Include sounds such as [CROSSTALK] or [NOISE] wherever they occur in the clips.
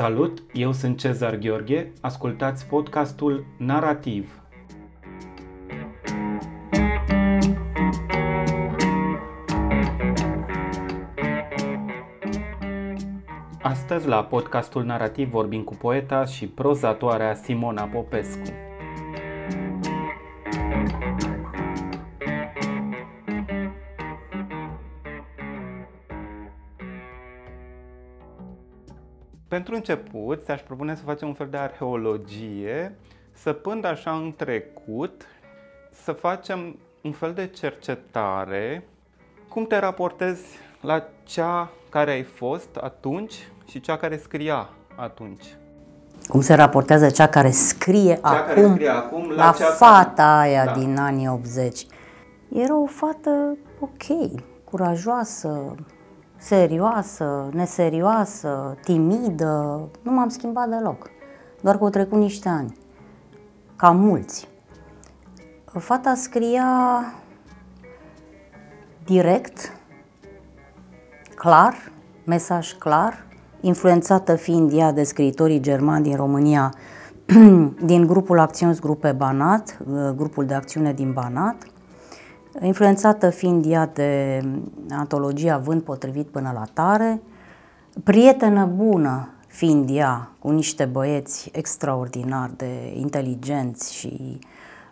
Salut, eu sunt Cezar Gheorghe, ascultați podcastul Narativ. Astăzi la podcastul Narativ vorbim cu poeta și prozatoarea Simona Popescu. Pentru început, ți-aș propune să facem un fel de arheologie, să pând așa în trecut, să facem un fel de cercetare, cum te raportezi la cea care ai fost atunci și cea care scria atunci. Cum se raportează cea care scrie, Cea acum, care scrie acum la, la cea fata care... aia Da. din anii 80. Era o fată ok, curajoasă, serioasă, neserioasă, timidă. Nu m-am schimbat deloc. Doar că au trecut niște ani. Ca mulți. Fata scria direct, clar, mesaj clar, influențată fiind ea de scriitorii germani din România, [CLEARS THROAT] din grupul Acțiunți Grupe Banat, uh, grupul de acțiune din Banat, influențată fiind ea de antologia Vânt potrivit până la tare, prietenă bună fiind ea cu niște băieți extraordinar de inteligenți și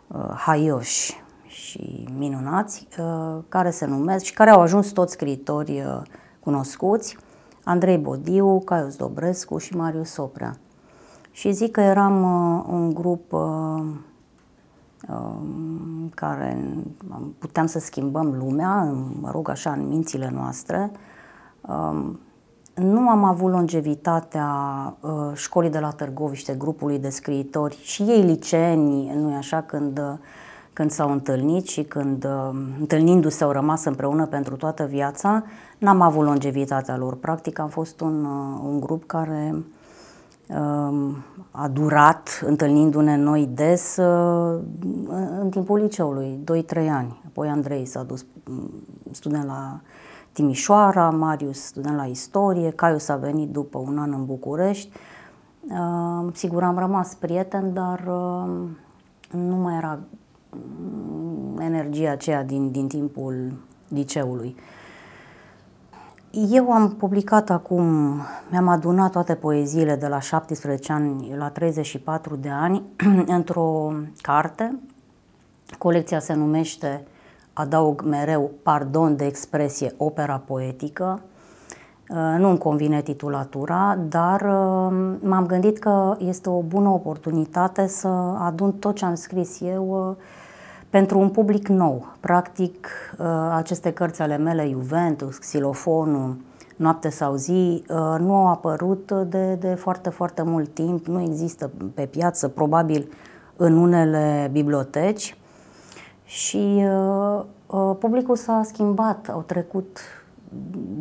uh, haioși și minunați, uh, care se numesc și care au ajuns toți scriitori uh, cunoscuți, Andrei Bodiu, Caius Dobrescu și Marius Soprea. Și zic că eram uh, un grup uh, um, care puteam să schimbăm lumea, mă rog așa, în mințile noastre. Um, nu am avut longevitatea uh, școlii de la Târgoviște, grupului de scriitori și ei liceeni, nu așa, când, uh, când s-au întâlnit și când uh, întâlnindu-se au rămas împreună pentru toată viața, n-am avut longevitatea lor. Practic am fost un, uh, un grup care uh, a durat întâlnindu-ne noi des uh, în timpul liceului, 2-3 ani. Apoi Andrei s-a dus mm, student la Timișoara, Marius student la istorie, Caius a venit după un an în București. Uh, Sigur, am rămas prieten, dar uh, nu mai era mm, energia aceea din, din timpul liceului. Eu am publicat acum, mi-am adunat toate poeziile de la 17 ani la 34 de ani [CLEARS THROAT] într-o carte. Colecția se numește, adaug mereu, pardon de expresie, opera poetică. Uh, Nu îmi convine titulatura, dar uh, m-am gândit că este o bună oportunitate să adun tot ce am scris eu uh, pentru un public nou. Practic, uh, aceste cărți ale mele, Juventus, Xilofonul, Noapte sau zi, uh, nu au apărut de, de foarte, foarte mult timp, nu există pe piață, probabil în unele biblioteci și uh, uh, publicul s-a schimbat, au trecut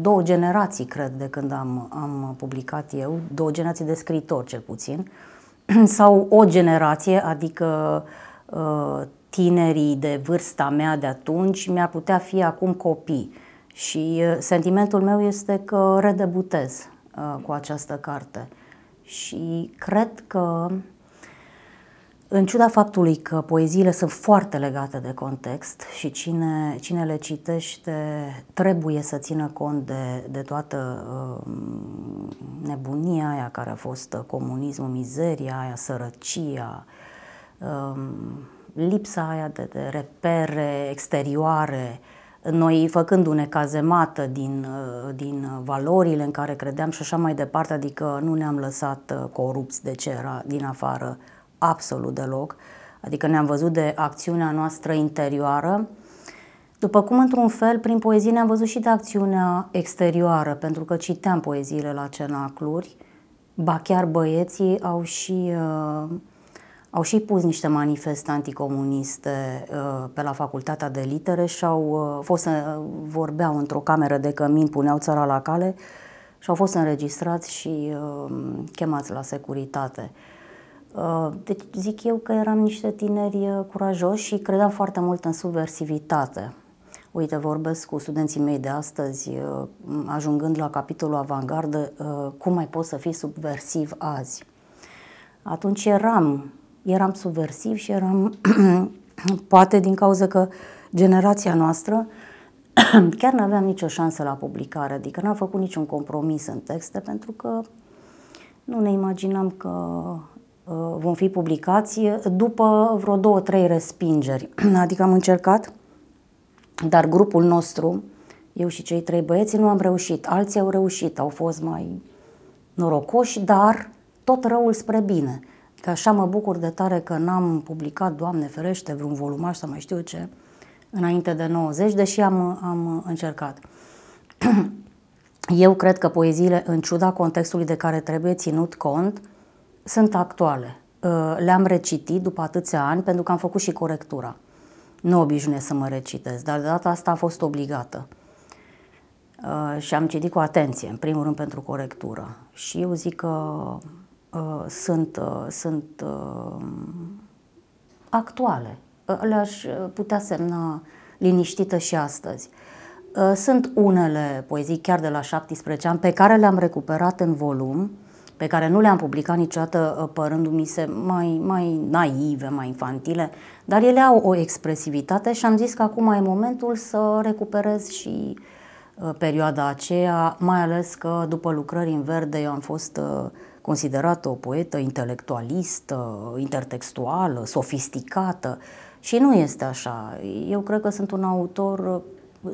două generații, cred, de când am, am publicat eu, două generații de scritori, cel puțin, [CLEARS THROAT] sau o generație, adică uh, tinerii de vârsta mea de atunci, mi-ar putea fi acum copii. Și uh, sentimentul meu este că redebutez uh, cu această carte. Și cred că în ciuda faptului că poeziile sunt foarte legate de context și cine, cine le citește trebuie să țină cont de, de toată uh, nebunia aia care a fost uh, comunismul, mizeria aia, sărăcia, uh, lipsa aia de, de repere exterioare, noi făcându-ne cazemată din, uh, din valorile în care credeam și așa mai departe, adică nu ne-am lăsat uh, corupți de ce era din afară absolut deloc, adică ne-am văzut de acțiunea noastră interioară, după cum, într-un fel, prin poezie ne-am văzut și de acțiunea exterioară, pentru că citeam poeziile la cenacluri, ba chiar băieții au și, uh, au și pus niște manifeste anticomuniste uh, pe la Facultatea de Litere și au uh, fost, uh, vorbeau într-o cameră de cămin, puneau țara la cale și au fost înregistrați și uh, chemați la securitate. Uh, Deci zic eu că eram niște tineri uh, curajoși și credeam foarte mult în subversivitate. Uite, vorbesc cu studenții mei de astăzi, uh, ajungând la capitolul avangardă, uh, cum mai poți să fii subversiv azi? Atunci eram, eram subversiv și eram, [CLEARS THROAT] poate din cauza că generația noastră [CLEARS THROAT] chiar nu aveam nicio șansă la publicare, adică n-am făcut niciun compromis în texte pentru că nu ne imaginam că uh, vom fi publicați după vreo două, trei respingeri. [CLEARS THROAT] Adică am încercat, dar grupul nostru, eu și cei trei băieți, nu am reușit. Alții au reușit, au fost mai norocoși, dar tot răul spre bine. Că așa mă bucur de tare că n-am publicat, Doamne ferește, vreun volumaș sau mai știu ce, înainte de 90, deși am, am încercat. [CLEARS THROAT] Eu cred că poeziile, în ciuda contextului de care trebuie ținut cont, sunt actuale. Uh, le-am recitit după atâția ani pentru că am făcut și corectura. Nu obișnuiesc să mă recitez, dar de data asta a fost obligată. Uh, și am citit cu atenție, în primul rând pentru corectură. Și eu zic că uh, sunt, sunt actuale. Le-aș putea semna liniștită și astăzi. Uh, sunt unele poezii chiar de la 17 ani pe care le-am recuperat în volum, pe care nu le-am publicat niciodată uh, părându-mi se mai, mai naive, mai infantile, dar ele au o expresivitate și am zis că acum e momentul să recuperez și uh, perioada aceea, mai ales că după lucrări în verde eu am fost considerată o poetă intelectualistă, intertextuală, sofisticată și nu este așa. Eu cred că sunt un autor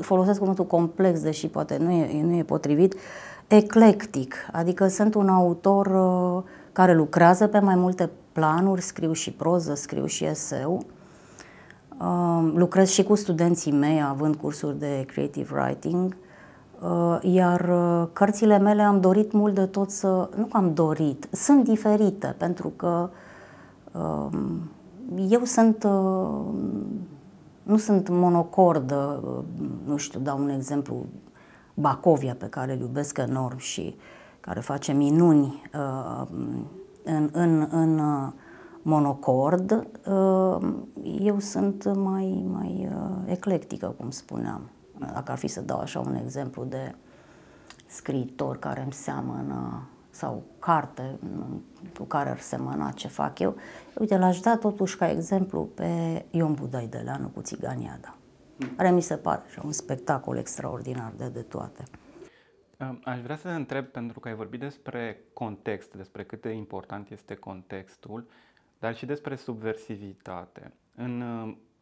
folosesc cuvântul complex, deși poate nu e, nu e potrivit, eclectic, adică sunt un autor uh, care lucrează pe mai multe planuri, scriu și proză, scriu și eseu. Uh, lucrez și cu studenții mei, având cursuri de creative writing, uh, iar cărțile mele am dorit mult de tot să, nu că am dorit, sunt diferite, pentru că eu sunt nu sunt monocordă, nu știu, dau un exemplu, Bacovia pe care îl iubesc enorm și care face minuni uh, în, în, în uh, monocord, uh, eu sunt mai, mai eclectică, cum spuneam. Dacă ar fi să dau așa un exemplu de scriitor care îmi seamănă sau carte cu care ar semăna ce fac eu, uite, l-aș da totuși ca exemplu pe Ion Budai de Leanu cu Țiganiada, care mi se pare un spectacol extraordinar de, de toate. Aș vrea să te întreb, pentru că ai vorbit despre context, despre cât de important este contextul, dar și despre subversivitate. În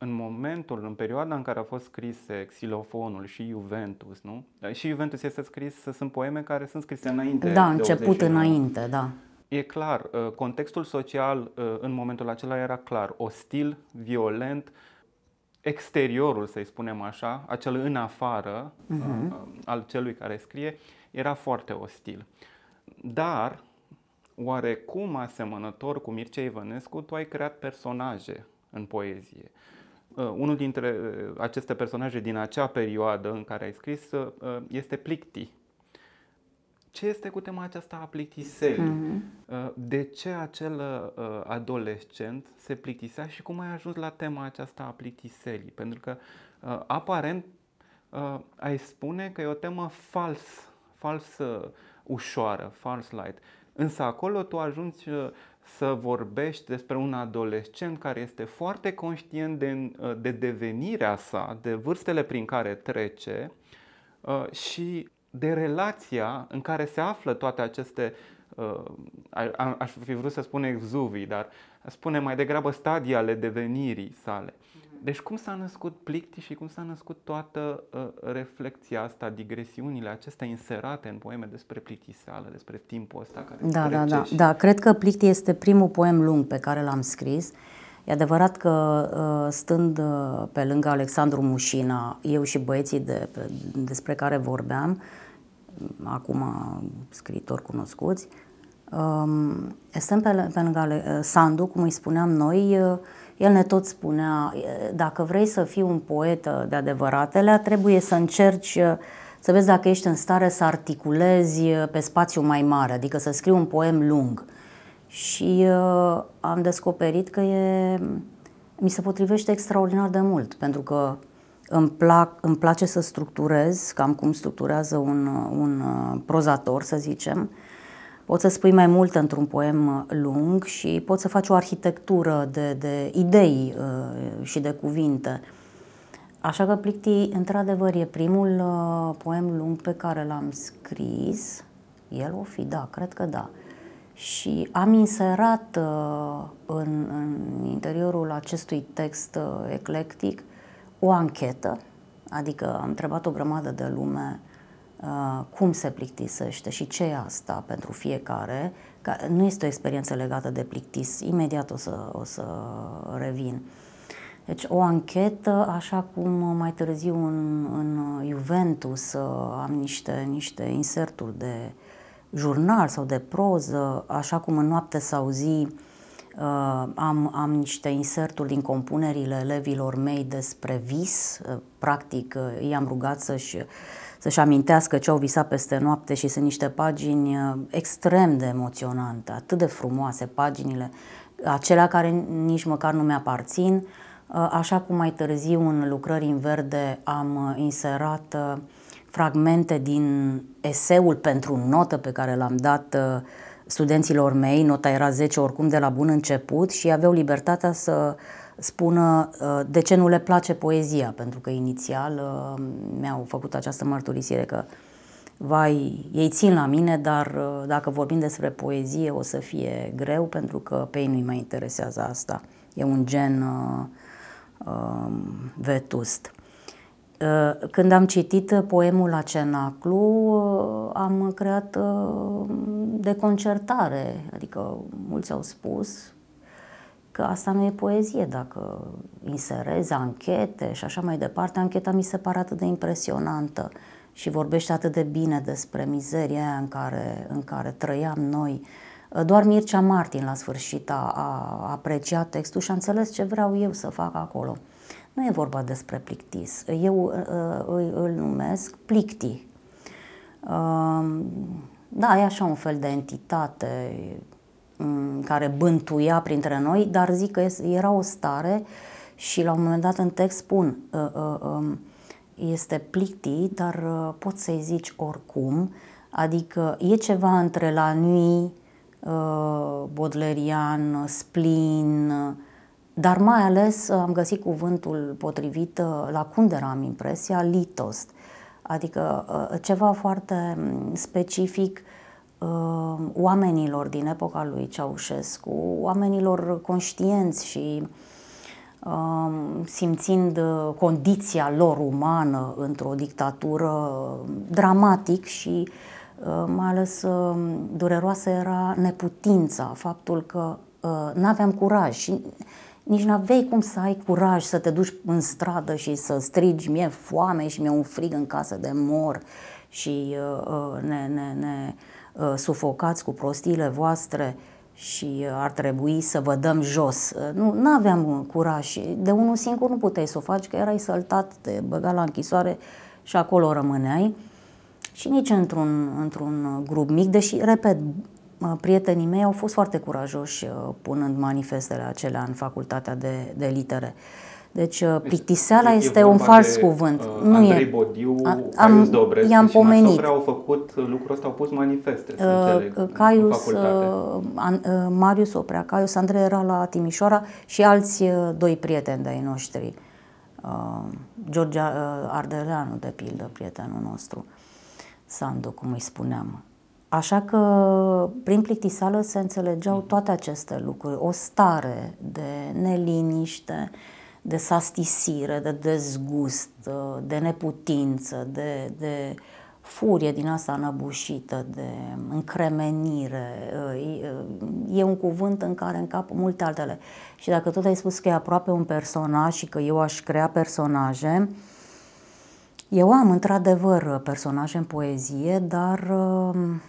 în momentul, în perioada în care a fost scrise Xilofonul și Juventus, nu? Și Juventus este scris, sunt poeme care sunt scrise înainte. Da, început înainte, da. E clar, uh, contextul social uh, în momentul acela era clar, ostil, violent, exteriorul, să-i spunem așa, acel în afară uh-huh. al celui care scrie, era foarte ostil. Dar, oarecum asemănător cu Mircea Ivănescu, tu ai creat personaje în poezie. Uh, unul dintre uh, aceste personaje din acea perioadă în care ai scris uh, este Plicti. Ce este cu tema aceasta a plictiselii? Mm-hmm. De ce acel adolescent se plictisea și cum ai ajuns la tema aceasta a plictiselii? Pentru că aparent ai spune că e o temă fals, fals ușoară, false light. Însă acolo tu ajungi să vorbești despre un adolescent care este foarte conștient de, de devenirea sa, de vârstele prin care trece uh, și de relația în care se află toate aceste, uh, aș fi vrut să spun exuvii, dar spune mai degrabă stadii ale devenirii sale. Deci cum s-a născut Plicti și cum s-a născut toată uh, reflexia asta, digresiunile acestea inserate în poeme despre plictiseală, despre timpul ăsta care Da, da, da, și... da. Cred că Plicti este primul poem lung pe care l-am scris. E adevărat că uh, stând uh, pe lângă Alexandru Mușina, eu și băieții de, pe, despre care vorbeam, acum scriitori cunoscuți, um, stăm pe, pe lângă uh, Sandu, cum îi spuneam noi, uh, el ne tot spunea, dacă vrei să fii un poet de adevăratele, trebuie să încerci să vezi dacă ești în stare să articulezi pe spațiu mai mare, adică să scrii un poem lung. Și uh, am descoperit că e, mi se potrivește extraordinar de mult, pentru că îmi, plac, îmi place să structurez, cam cum structurează un, un prozator, să zicem. Poți să spui mai mult într-un poem lung și poți să faci o arhitectură de, de idei uh, și de cuvinte. Așa că Plicti, într-adevăr, e primul uh, poem lung pe care l-am scris. El o fi, da, cred că da. Și am inserat uh, în, în interiorul acestui text uh, eclectic o anchetă, adică am întrebat o grămadă de lume uh, cum se plictisește și ce e asta pentru fiecare. Că nu este o experiență legată de plictis, imediat o să, o să revin. Deci o anchetă, așa cum mai târziu în, în Juventus am niște, niște inserturi de jurnal sau de proză, așa cum în noapte sau zi uh, am, am niște inserturi din compunerile elevilor mei despre vis, uh, practic uh, i-am rugat să-și să-și amintească ce au visat peste noapte și sunt niște pagini uh, extrem de emoționante, atât de frumoase paginile, acelea care nici măcar nu mi-aparțin, uh, Uh, așa cum mai târziu în lucrări în verde am uh, inserat uh, fragmente din eseul pentru notă pe care l-am dat studenților mei, nota era 10 oricum de la bun început și aveau libertatea să spună de ce nu le place poezia, pentru că inițial mi-au făcut această mărturisire că vai, ei țin la mine, dar dacă vorbim despre poezie o să fie greu pentru că pe ei nu-i mai interesează asta. E un gen uh, Um, vetust. Uh, când am citit poemul la cenaclu, uh, am creat uh, deconcertare, adică mulți au spus că asta nu e poezie dacă inserezi anchete și așa mai departe. Ancheta mi se pare atât de impresionantă și vorbește atât de bine despre mizeria aia în care, în care trăiam noi doar Mircea Martin la sfârșit a, a apreciat textul și a înțeles ce vreau eu să fac acolo. Nu e vorba despre plictis. Eu uh, îl, îl numesc plicti. Uh, da, e așa un fel de entitate um, care bântuia printre noi, dar zic că era o stare și la un moment dat în text spun uh, uh, um, este plicti, dar uh, poți să-i zici oricum, adică e ceva între la nui, Uh, bodlerian, splin, dar mai ales uh, am găsit cuvântul potrivit uh, la Kundera, am impresia, litost, adică ceva foarte mm, specific oamenilor din epoca lui Ceaușescu, oamenilor conștienți și simțind condiția lor umană într-o dictatură dramatic și uh, Uh, mai ales uh, dureroasă era neputința, faptul că uh, nu aveam curaj și nici nu aveai cum să ai curaj să te duci în stradă și să strigi mie foame și mie un frig în casă de mor. Și ne, ne, ne sufocați cu prostiile voastre și ar trebui să vă dăm jos. Nu aveam curaj de unul singur nu puteai să o faci, că erai săltat, te băga la închisoare și acolo rămâneai și nici într-un, într-un grup mic, deși, repet, prietenii mei au fost foarte curajoși uh, punând manifestele acelea în facultatea de, de litere. Deci, uh, deci plictiseala este un fals de, cuvânt. Uh, nu Andrei e. Bodiu, a, am, Dobres i-am și pomenit. au făcut lucrul ăsta, au pus manifeste, uh, înțeleg, Caius, uh, uh, Marius Oprea, Caius Andrei era la Timișoara și alți uh, doi prieteni de-ai noștri. Uh, George uh, Ardeleanu, de pildă, prietenul nostru. Uh, Sandu, cum îi spuneam. Așa că prin plictisală se înțelegeau mhm. toate aceste lucruri, o stare de neliniște, de sastisire, de dezgust, de neputință, de, de furie din asta înăbușită, de încremenire. E un cuvânt în care încap multe altele. Și dacă tot ai spus că e aproape un personaj și că eu aș crea personaje, eu am într-adevăr personaje în poezie, dar um,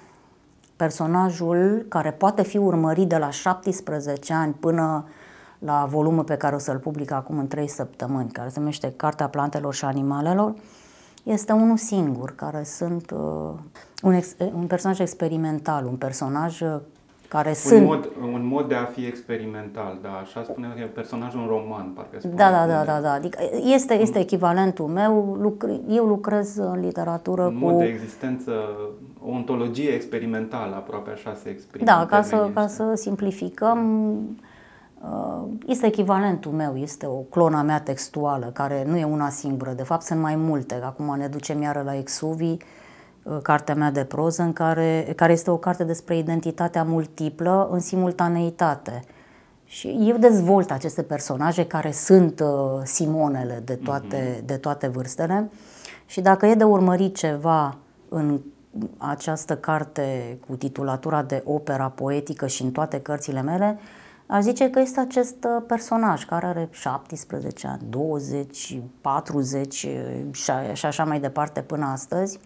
personajul care poate fi urmărit de la 17 ani până la volumul pe care o să-l public acum în 3 săptămâni, care se numește Cartea Plantelor și Animalelor, este unul singur, care sunt uh, un, ex, un personaj experimental, un personaj care un sunt... Mod, un mod de a fi experimental, da, așa spune că e personajul în roman, parcă spune. Da, da, da, da, da. Adică este, este echivalentul meu. Lucr, eu lucrez în literatură un cu... mod de existență, o ontologie experimentală, aproape așa se exprimă. Da, în ca să, termenii ca ăștia. să simplificăm, uh, este echivalentul meu, este o clona mea textuală, care nu e una singură, de fapt sunt mai multe. Acum ne ducem iară la Exuvi, uh, cartea mea de proză, în care, care este o carte despre identitatea multiplă în simultaneitate. Și eu dezvolt aceste personaje care sunt uh, Simonele de toate, mm-hmm. de toate vârstele și dacă e de urmărit ceva în această carte cu titulatura de opera poetică și în toate cărțile mele, aș zice că este acest uh, personaj care are 17 ani, 20, 40 și a- și așa mai departe până astăzi,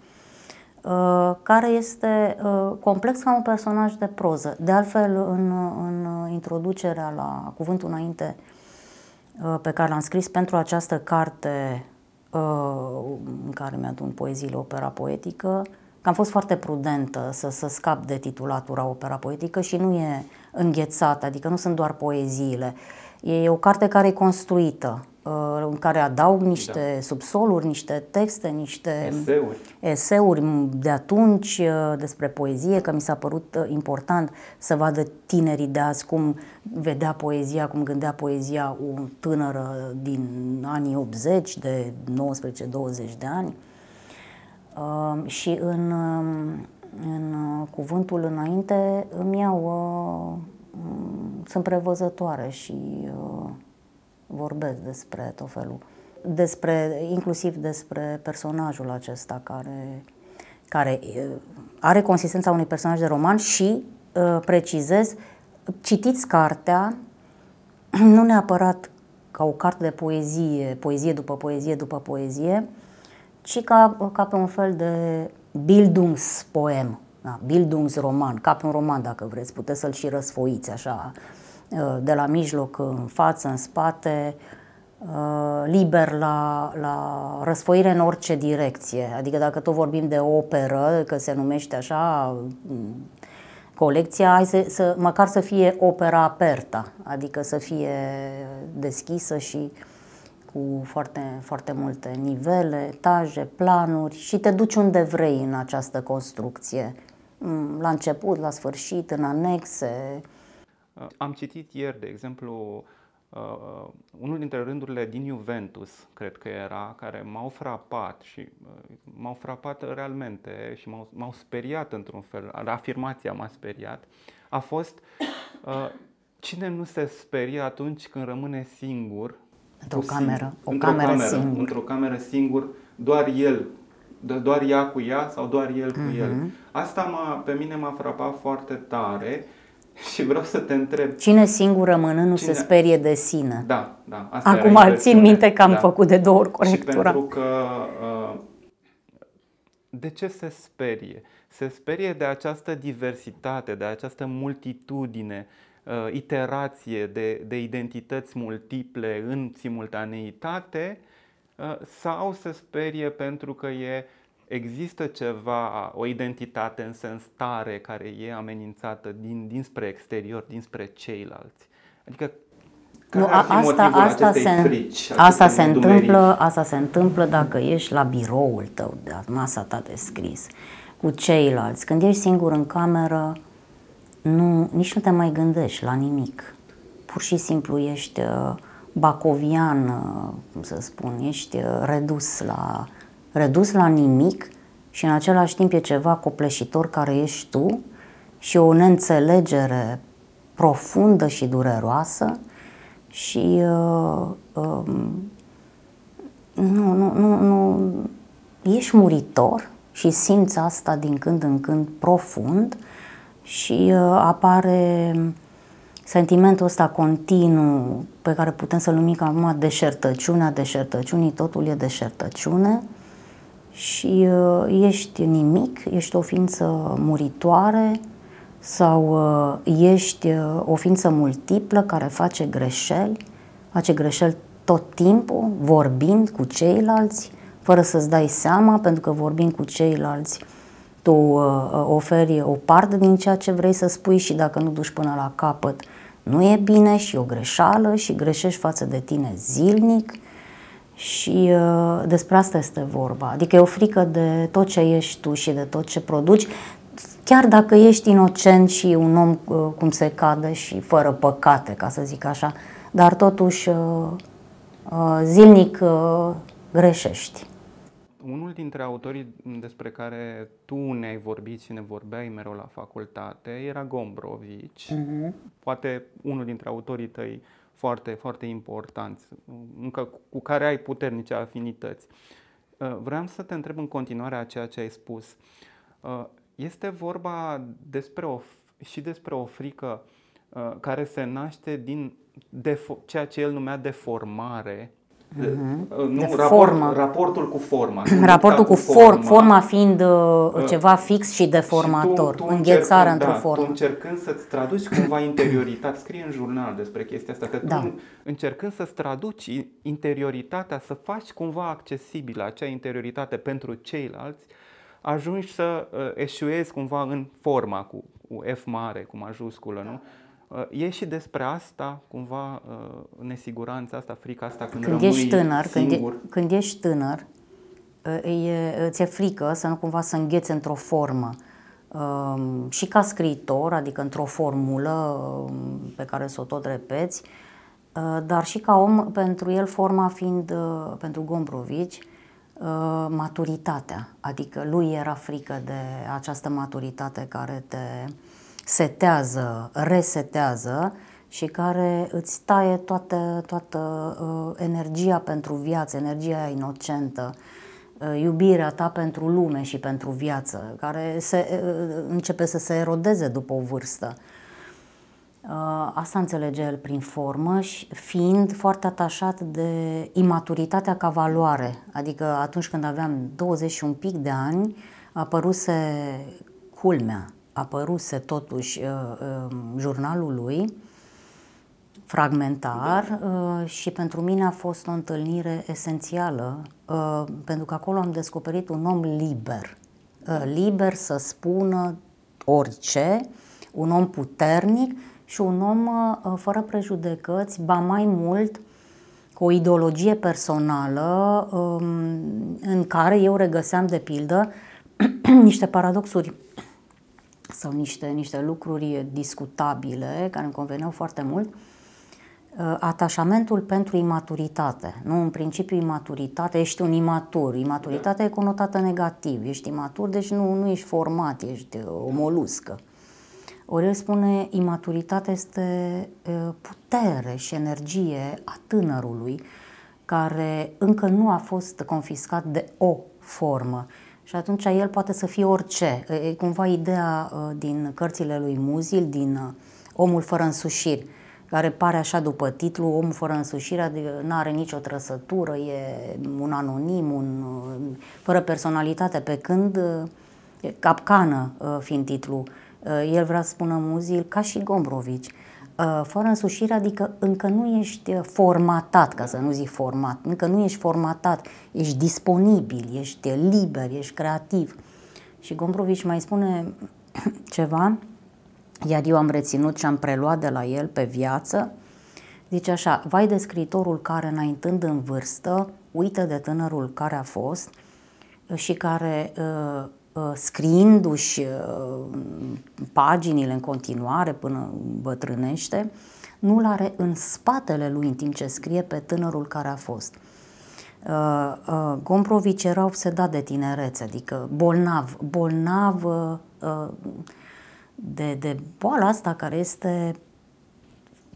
uh, care este uh, complex ca un personaj de proză. De altfel, în, în introducerea la Cuvântul Înainte uh, pe care l-am scris pentru această carte uh, în care mi-adun poeziile opera poetică, că am fost foarte prudentă să, să scap de titulatura opera poetică și nu e înghețată, adică nu sunt doar poeziile. E o carte care e construită, uh, în care adaug niște da. subsoluri, niște texte, niște Eseuri. eseuri de atunci uh, despre poezie, că mi s-a părut uh, important să vadă tinerii de azi cum vedea poezia, cum gândea poezia o tânără din anii 80, de 19-20 de ani. Uh, și în, um, în uh, cuvântul înainte îmi iau, uh, um, sunt prevăzătoare și uh, vorbesc despre tot felul, despre, inclusiv despre personajul acesta care, care uh, are consistența unui personaj de roman și, uh, precizez, citiți cartea nu neapărat ca o carte de poezie, poezie după poezie după poezie, ci ca, ca pe un fel de Bildungspoem, da, Bildungsroman, ca pe un roman dacă vreți, puteți să-l și răsfoiți așa, uh, de la mijloc în față, în spate, uh, liber la, la răsfoire în orice direcție. Adică dacă tot vorbim de operă, că se numește așa mm, colecția, hai să, să, măcar să fie opera aperta, adică să fie deschisă și cu foarte, foarte multe nivele, etaje, planuri și te duci unde vrei în această construcție. Mm, La început, la sfârșit, în anexe. Uh, Am citit ieri, de exemplu, uh, uh, unul dintre rândurile din Juventus, cred că era, care m-au frapat și uh, m-au frapat realmente și m-au, m-au speriat într-un fel, afirmația m-a speriat, a fost uh, cine nu se sperie atunci când rămâne singur Într-o cu cameră, o într-o cameră cameră, singur. Într-o cameră singur, doar el, do- doar ea cu ea sau doar el cu el. Mhm. Asta m-a, pe mine m-a frapat foarte tare [LAUGHS] și vreau să te întreb. Cine singur rămânând nu Cine- se sperie de sine. Da, da. Asta era Acum impresiunea. țin minte că am Da. făcut de două ori Și corectura. pentru că uh, de ce se sperie? Se sperie de această diversitate, de această multitudine, uh, iterație de, de identități multiple în simultaneitate uh, sau se sperie pentru că e există ceva, o identitate în sens tare care e amenințată din, dinspre exterior, dinspre ceilalți. Adică care Nu, ar a, fi asta, motivul asta acestei se, frici, asta acestei se nedumeriri? întâmplă, asta se întâmplă dacă ești la biroul tău, de la masa ta de scris, cu ceilalți. Când ești singur în cameră, nu, nici nu te mai gândești la nimic. Pur și simplu ești uh, bacovian, uh, cum să spun, ești uh, redus la, redus la nimic și în același timp e ceva copleșitor care ești tu și o neînțelegere profundă și dureroasă și uh, um, nu, nu, nu, nu, ești muritor și simți asta din când în când profund și uh, apare sentimentul ăsta continuu pe care putem să-l numim acum deșertăciunea deșertăciunii, totul e deșertăciune. Și uh, ești nimic, ești o ființă muritoare sau uh, ești uh, o ființă multiplă care face greșeli, face greșeli tot timpul, vorbind cu ceilalți, fără să-ți dai seama, pentru că vorbind cu ceilalți tu uh, oferi o parte din ceea ce vrei să spui și dacă nu duci până la capăt, nu e bine și e o greșeală și greșești față de tine zilnic și uh, despre asta este vorba. Adică e o frică de tot ce ești tu și de tot ce produci, chiar dacă ești inocent și un om uh, cum se cade și fără păcate, ca să zic așa, dar totuși uh, uh, zilnic uh, greșești. Unul dintre autorii despre care tu ne-ai vorbit și ne vorbeai mereu la facultate era Gombrovici. Uh-huh. Poate unul dintre autorii tăi foarte, foarte importanți, încă cu care ai puternice afinități. Uh, vreau să te întreb în continuare a ceea ce ai spus. Uh, este vorba despre o, și despre o frică uh, care se naște din defo- ceea ce el numea deformare Mhm. Uh, Nu, De raport, formă. raportul cu forma. [CLEARS THROAT] Raportul cu forma, forma, forma fiind uh, ceva fix și deformator, Și tu, tu înghețarea încercând, într-o da, formă. Tu încercând să-ți traduci cumva interioritate, scrie în jurnal despre chestia asta, că Da. tu încercând să-ți traduci interioritatea, să faci cumva accesibilă acea interioritate pentru ceilalți, ajungi să uh, eșuezi cumva în forma cu, cu F mare, cu majusculă, nu? Uh, e și despre asta, cumva, uh, nesiguranța asta, frica asta când, Când rămâi ești tânăr, când, e, singur. când ești tânăr, uh, e, ți-e frică să nu cumva să îngheți într-o formă. Um, și ca scriitor, adică într-o formulă um, pe care să o tot repeți, uh, dar și ca om, pentru el forma fiind, uh, pentru Gombrovici, uh, maturitatea. Adică lui era frică de această maturitate care te setează, resetează și care îți taie toată, toată uh, energia pentru viață, energia aia inocentă, uh, iubirea ta pentru lume și pentru viață, care se, uh, începe să se erodeze după o vârstă. Uh, Asta înțelege el prin formă și fiind foarte atașat de imaturitatea ca valoare. Adică atunci când aveam 20 și un pic de ani, apăruse culmea, apăruse totuși uh, uh, jurnalul lui, fragmentar uh, și pentru mine a fost o întâlnire esențială uh, pentru că acolo am descoperit un om liber, uh, liber să spună orice, un om puternic și un om uh, fără prejudecăți, ba mai mult cu o ideologie personală um, în care eu regăseam de pildă [CLEARS THROAT] niște paradoxuri sau niște, niște lucruri discutabile care îmi conveneau foarte mult, uh, atașamentul pentru imaturitate. Nu, în principiu imaturitate, ești un imatur. Imaturitatea e conotată negativ. Ești imatur, deci nu, nu ești format, ești uh, o moluscă. Ori el spune, imaturitatea este uh, putere și energie a tânărului care încă nu a fost confiscat de o formă. Și atunci el poate să fie orice. E cumva ideea uh, din cărțile lui Muzil, din uh, Omul fără însușiri, care pare așa după titlu, Omul fără însușire, adică nu are nicio trăsătură, e un anonim, un, uh, fără personalitate, pe când uh, capcană uh, fiind titlul. Uh, El vrea să spună Muzil ca și Gombrovici. Uh, Fără însușire, adică încă nu ești uh, formatat, ca să nu zic format, încă nu ești formatat, ești disponibil, ești liber, ești creativ. Și Gombrovici mai spune [COUGHS] ceva, iar eu am reținut și am preluat de la el pe viață, zice așa, vai de scriitorul care înaintând în vârstă, uită de tânărul care a fost și care uh, uh, scriindu-și uh, paginile în continuare până bătrânește, nu-l are în spatele lui în timp ce scrie pe tânărul care a fost. Uh, uh, Gomprovici era obsedat de tinerețe, adică bolnav, bolnav uh, uh, de, de boala asta care este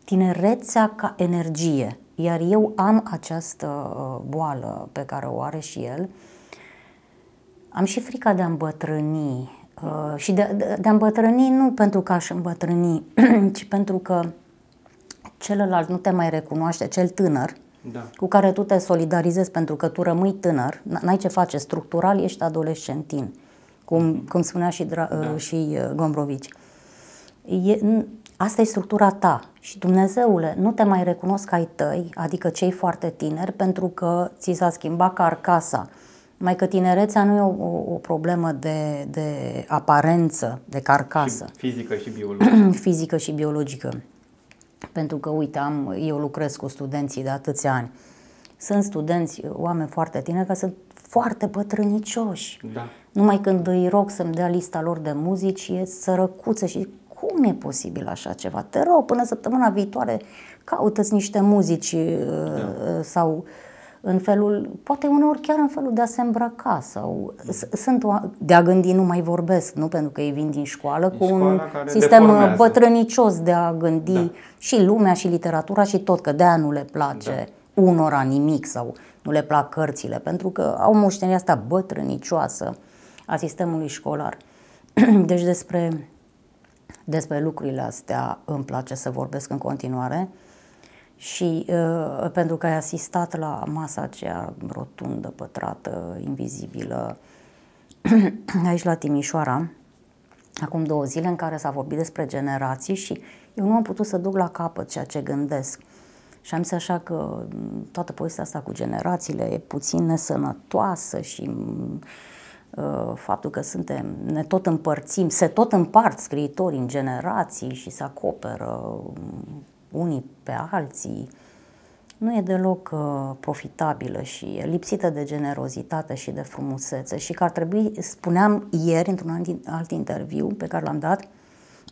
tinerețea ca energie. Iar eu am această uh, boală pe care o are și el. Am și frica de a îmbătrâni. Uh, și de, de, de a îmbătrâni nu pentru că aș îmbătrâni, [CLEARS THROAT] ci pentru că celălalt nu te mai recunoaște, cel tânăr, Da. cu care tu te solidarizezi pentru că tu rămâi tânăr, n- n-ai ce face, structural ești adolescentin, cum, cum spunea și, Dra- da. și uh, Gombrovici. E, n- asta e structura ta și Dumnezeule, nu te mai recunosc ai tăi, adică cei foarte tineri, pentru că ți s-a schimbat carcasa, Mai că tinerețea nu e o, o, o problemă de, de aparență, de carcasă. Și fizică și biologică. [CLEARS THROAT] fizică și biologică. Pentru că, uite, am, eu lucrez cu studenții de atâția ani. Sunt studenți, oameni foarte tineri, care sunt foarte bătrânicioși. Da. Numai când îi rog să-mi dea lista lor de muzici, e sărăcuță și cum e posibil așa ceva? Te rog, până săptămâna viitoare caută-ți niște muzici da. sau în felul, poate uneori chiar în felul de a se îmbrăca sau sunt de a gândi nu mai vorbesc, nu pentru că ei vin din școală din cu un sistem deformează. bătrânicios de a gândi da. și lumea și literatura și tot, că de-aia nu le place da. unora nimic sau nu le plac cărțile, pentru că au moștenirea asta bătrânicioasă a sistemului școlar. [CLEARS THROAT] Deci despre, despre lucrurile astea îmi place să vorbesc în continuare și uh, pentru că ai asistat la masa aceea rotundă, pătrată, invizibilă, [CLEARS THROAT] aici la Timișoara, acum două zile în care s-a vorbit despre generații și eu nu am putut să duc la capăt ceea ce gândesc. Și am zis așa că toată povestea asta cu generațiile e puțin nesănătoasă și uh, faptul că suntem, ne tot împărțim, se tot împart scriitorii în generații și se acoperă unii pe alții, nu e deloc uh, profitabilă și e lipsită de generozitate și de frumusețe. Și că ar trebui, spuneam ieri într-un alt, alt interviu pe care l-am dat,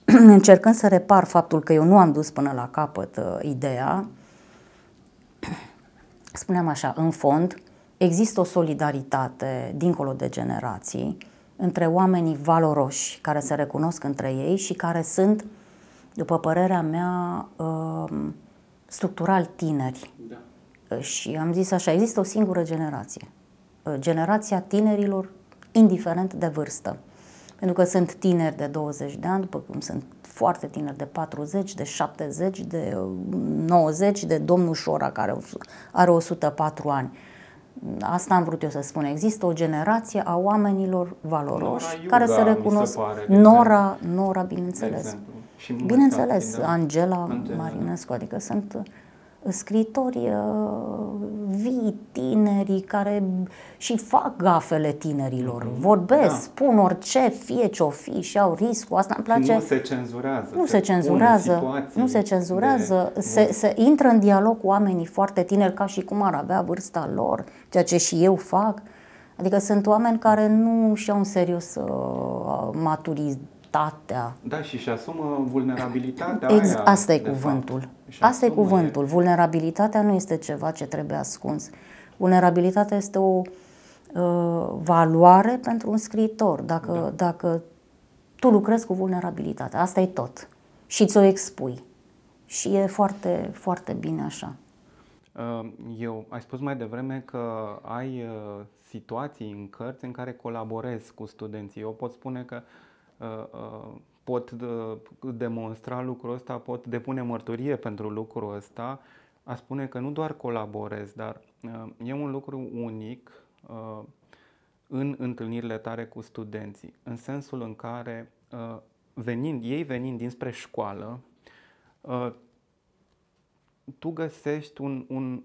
[CLEARS THROAT] încercând să repar faptul că eu nu am dus până la capăt uh, ideea, [CLEARS THROAT] spuneam așa, în fond, există o solidaritate dincolo de generații între oamenii valoroși care se recunosc între ei și care sunt după părerea mea, um, structural tineri. Da. Și am zis așa, există o singură generație. Uh, generația tinerilor, indiferent de vârstă. Pentru că sunt tineri de 20 de ani, după cum sunt foarte tineri de 40, de 70, de 90, de domnul Șora, care are 104 ani. Asta am vrut eu să spun. Există o generație a oamenilor valoroși Nora Iuga, care se recunosc. Se pare, Nora, Nora, bineînțeles. Și Bineînțeles, da? Angela, Angela Marinescu, adică sunt uh, scritori uh, vii, tineri, care și fac gafele tinerilor, mm-hmm. vorbesc, da. spun orice, fie ce-o fi și au riscul, asta îmi place. Nu se cenzurează. Nu se, se cenzurează, nu se cenzurează, de... se, se intră în dialog cu oamenii foarte tineri ca și cum ar avea vârsta lor, ceea ce și eu fac. Adică sunt oameni care nu și-au în serios uh, maturizare vulnerabilitatea. Da, și și asumă vulnerabilitatea Ex- aia, Asta e cuvântul. Fapt. Asta e cuvântul. E... Vulnerabilitatea nu este ceva ce trebuie ascuns. Vulnerabilitatea este o uh, valoare pentru un scriitor. Dacă, da. dacă tu lucrezi cu vulnerabilitatea, asta e tot. Și ți-o expui. Și e foarte, foarte bine așa. Uh, eu ai spus mai devreme că ai uh, situații în cărți în care colaborezi cu studenții. Eu pot spune că uh, Uh, uh, pot uh, demonstra lucrul ăsta, pot depune mărturie pentru lucrul ăsta, a spune că nu doar colaborez, dar e un lucru unic în întâlnirile tare cu studenții, în sensul în care venind, ei venind dinspre școală, tu găsești un, un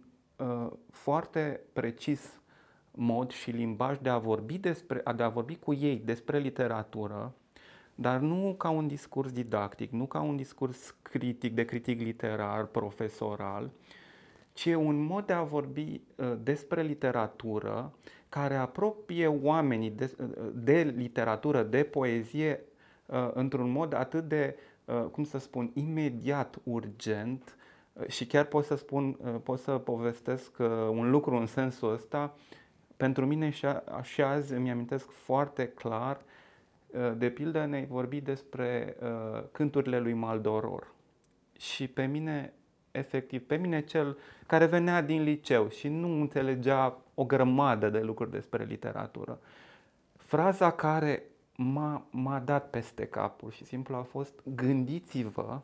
foarte precis mod și limbaj de a vorbi despre, de a vorbi cu ei despre literatură, dar nu ca un discurs didactic, nu ca un discurs critic, de critic literar, profesoral, ci e un mod de a vorbi uh, despre literatură care apropie oamenii de, uh, de literatură, de poezie, uh, într-un mod atât de, cum să spun, imediat, urgent și chiar pot să spun, pot să povestesc un lucru în sensul ăsta. Pentru mine și, și azi îmi amintesc foarte clar Uh, de pildă ne-ai vorbit despre uh, cânturile lui Maldoror. Și pe mine, efectiv, pe mine cel care venea din liceu și nu înțelegea o grămadă de lucruri despre literatură, fraza care m-a, m-a dat peste capul și simplu a fost gândiți-vă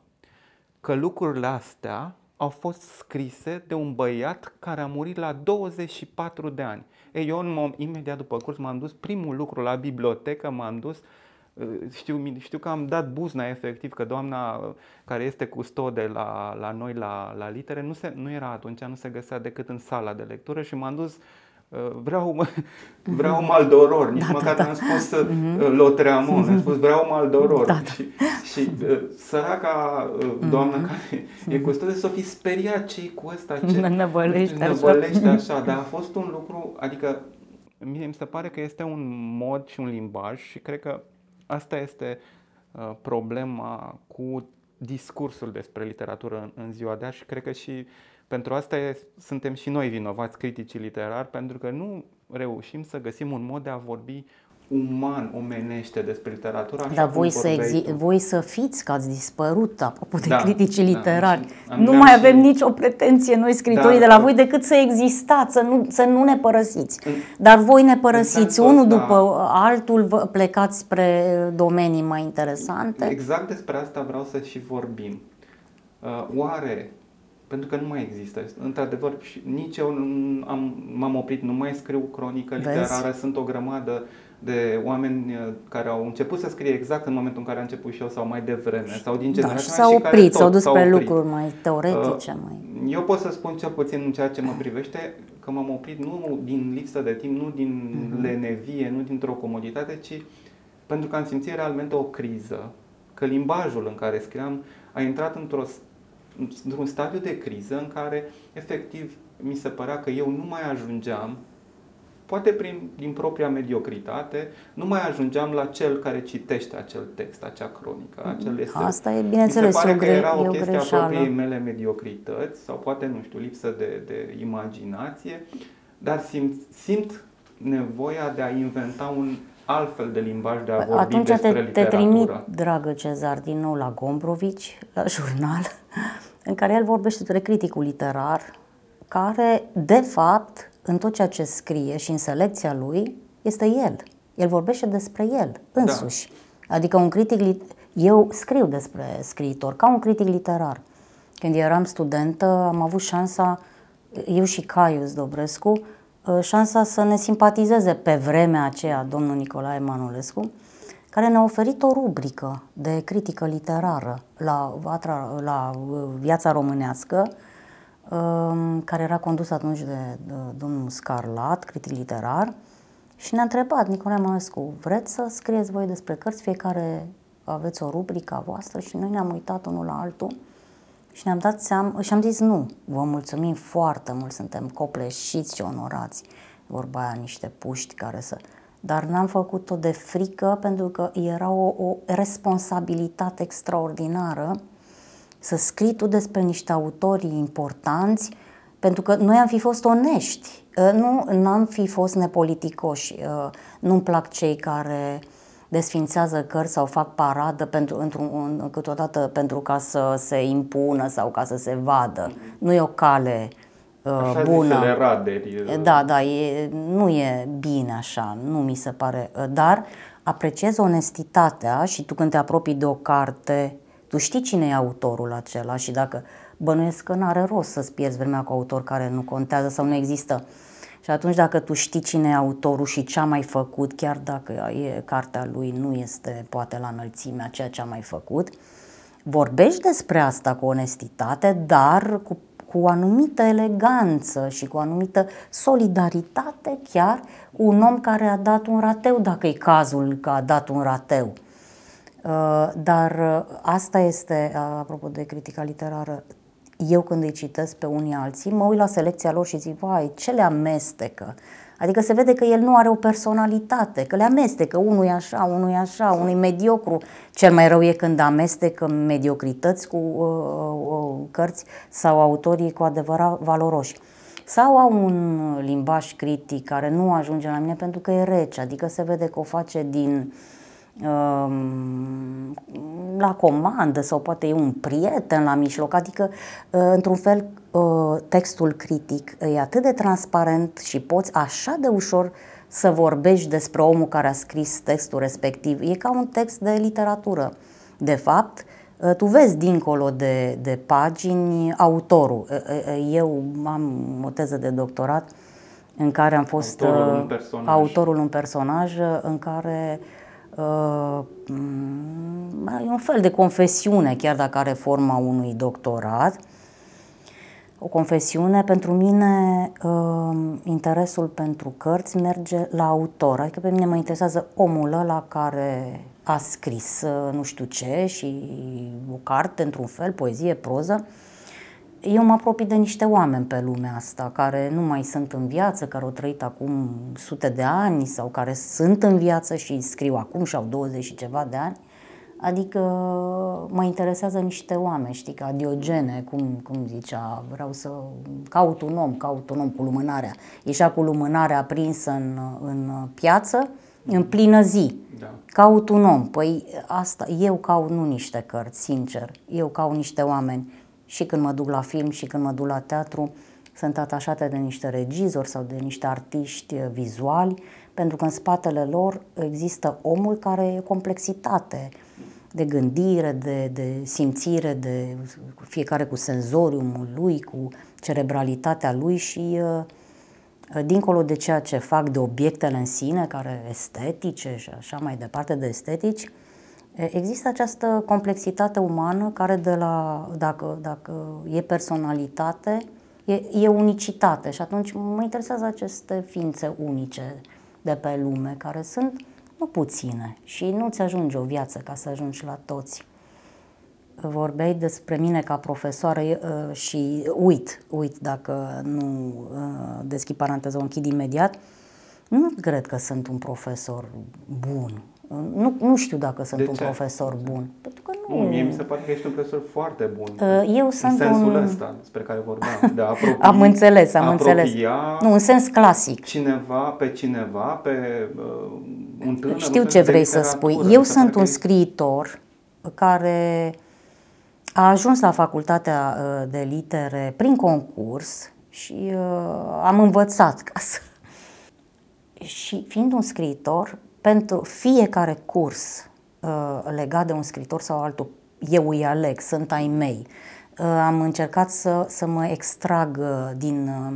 că lucrurile astea au fost scrise de un băiat care a murit la 24 de ani. Ei, eu în, imediat după curs m-am dus, primul lucru la bibliotecă, m-am dus, uh, știu, știu că am dat buzna efectiv, că doamna uh, care este custode la, la noi la, la litere nu, se, nu era atunci, nu se găsea decât în sala de lectură și m-am dus uh, vreau, vreau Maldoror, nici Da, măcar da, n-am spus uh, Lotreamon, am spus vreau Maldoror. Da, da. Și, și uh, săraca uh, doamnă care e custodă să o fi speriat ce cu ăsta, ce Năvălește așa. năvălește așa, dar a fost un lucru, adică mie mi se pare că este un mod și un limbaj și cred că asta este uh, problema cu discursul despre literatură în, în ziua de azi și cred că și pentru asta e, suntem și noi vinovați, criticii literari, pentru că nu reușim să găsim un mod de a vorbi uman, omenește despre literatură. Așa Dar cum voi să, vorbeai exi- tu. voi să fiți, că ați dispărut, apropo de Da, criticii da, literari. am și- am- nu am mai și- avem nicio pretenție noi scritorii Da, de la da. voi decât să existați, să nu, să nu ne părăsiți. În- Dar voi ne părăsiți, sensul unul ăsta- după altul, vă plecați spre domenii mai interesante. Exact despre asta vreau să și vorbim. Uh, oare, pentru că nu mai există, într-adevăr, și nici eu nu am, m-am oprit, nu mai scriu cronică Vezi? literară, sunt o grămadă de oameni uh, care au început să scrie exact în momentul în care am început și eu sau mai devreme sau din Da, generația și mea s-au și care oprit, tot s-au dus pe oprit. lucruri mai teoretice, Uh, mai... Eu pot să spun cel puțin în ceea ce mă privește că m-am oprit nu din lipsă de timp, nu din Mhm. lenevie, nu dintr-o comoditate, ci pentru că am simțit realmente o criză, că limbajul în care scriam a intrat într-o, într-un stadiu de criză în care efectiv mi se părea că eu nu mai ajungeam poate prin, din propria mediocritate, nu mai ajungeam la cel care citește acel text, acea cronică, acel eseu. Asta e, Mi bineînțeles, se pare e o că gre- era o e o chestie a greșeală. propriei mele mediocrități sau poate, nu știu, lipsă de, de imaginație, dar simt, simt nevoia de a inventa un alt de limbaj de a vorbi Păi Atunci despre te, te literatură. trimit, dragă Cezar, din nou la Gombrovici, la jurnal, [LAUGHS] în care el vorbește despre criticul literar, care, de fapt, în tot ceea ce scrie și în selecția lui, este el. El vorbește despre el însuși. Adică un critic, lit- eu scriu despre scriitor, ca un critic literar. Când eram studentă, am avut șansa, eu și Caius Dobrescu, uh, șansa să ne simpatizeze pe vremea aceea domnul Nicolae Manolescu, care ne-a oferit o rubrică de critică literară la, Vatra, la uh, viața românească, um, care era condus atunci de, de domnul Scarlat, critic literar, și ne-a întrebat, Nicolae Manolescu, vreți să scrieți voi despre cărți, fiecare aveți o rubrică a voastră și noi ne-am uitat unul la altul și ne-am dat seama și am zis nu, vă mulțumim foarte mult, suntem copleșiți și onorați. Vorba aia niște puști care să... Dar n-am făcut-o de frică pentru că era o, o responsabilitate extraordinară să scrii tu despre niște autori importanți, pentru că noi am fi fost onești, Uh, nu am fi fost nepoliticoși. Uh, Nu-mi plac cei care desfințează cărți sau fac paradă pentru, într-un, câteodată pentru ca să se impună sau ca să se vadă. Nu e o cale uh, Așa bună. bună. raderi. Da, da, e, nu e bine așa, nu mi se pare. Dar apreciez onestitatea și tu când te apropii de o carte, tu știi cine e autorul acela și dacă bănuiesc că n-are rost să-ți pierzi vremea cu autor care nu contează sau nu există. Și atunci dacă tu știi cine e autorul și ce a mai făcut, chiar dacă e, cartea lui nu este poate la înălțimea ceea ce a mai făcut, vorbești despre asta cu onestitate, dar cu, cu o anumită eleganță și cu o anumită solidaritate chiar cu un om care a dat un rateu, dacă e cazul că a dat un rateu. Uh, Dar uh, asta este, uh, apropo de critica literară, eu când îi citesc pe unii alții, mă uit la selecția lor și zic, vai, ce le amestecă. Adică se vede că el nu are o personalitate, că le amestecă, unul e așa, unul e așa, unul e mediocru. Cel mai rău e când amestecă mediocrități cu uh, uh, cărți sau autorii cu adevărat valoroși. Sau au un limbaj critic care nu ajunge la mine pentru că e rece, adică se vede că o face din um, la comandă sau poate e un prieten la mijloc, adică uh, într-un fel uh, textul critic e atât de transparent și poți așa de ușor să vorbești despre omul care a scris textul respectiv. E ca un text de literatură. De fapt, uh, tu vezi dincolo de, de pagini autorul. Uh, uh, Eu am o teză de doctorat în care am fost Autorul uh, un personaj. autorul un personaj uh, în care uh, m- e un fel de confesiune, chiar dacă are forma unui doctorat. O confesiune pentru mine uh, um, interesul pentru cărți merge la autor. Adică pe mine mă interesează omul ăla care a scris uh, nu știu ce și o carte într-un fel, poezie, proză. Eu mă apropii de niște oameni pe lumea asta care nu mai sunt în viață, care au trăit acum sute de ani sau care sunt în viață și scriu acum și au 20 și ceva de ani Adică mă interesează niște oameni, știi, ca Diogene, cum, cum zicea, vreau să caut un om, caut un om cu lumânarea. Ieșea cu lumânarea aprinsă în, în piață, în plină zi. Da. Caut un om. Păi asta, eu caut nu niște cărți, sincer. Eu caut niște oameni. Și când mă duc la film și când mă duc la teatru, sunt atașate de niște regizori sau de niște artiști vizuali, pentru că în spatele lor există omul care e complexitate, de gândire, de, de simțire, de fiecare cu senzoriumul lui, cu cerebralitatea lui și uh, dincolo de ceea ce fac de obiectele în sine, care estetice și așa mai departe de estetici, există această complexitate umană care de la, dacă, dacă e personalitate, e, e unicitate și atunci mă interesează aceste ființe unice de pe lume, care sunt nu puține și nu-ți ajunge o viață ca să ajungi la toți. Vorbeai despre mine ca profesoară uh, și uit, uit dacă nu uh, deschid paranteză, o închid imediat. Nu cred că sunt un profesor bun. Nu, nu știu dacă sunt de un ce? profesor bun. Pentru că nu... nu. Mie mi se pare că ești un profesor foarte bun. Uh, eu sunt în sensul un... ăsta despre care vorbeam. De [LAUGHS] apropii, am înțeles, am înțeles. Nu, în sens clasic. Cineva pe cineva, pe uh, un tânăr. Știu ce vrei să spui. Eu sunt un scriitor care a ajuns la facultatea uh, de litere prin concurs și uh, am învățat ca să... Și fiind un scriitor, pentru fiecare curs uh, legat de un scriitor sau altul, eu îi aleg, sunt ai mei. Uh, am încercat să, să mă extrag uh, din uh,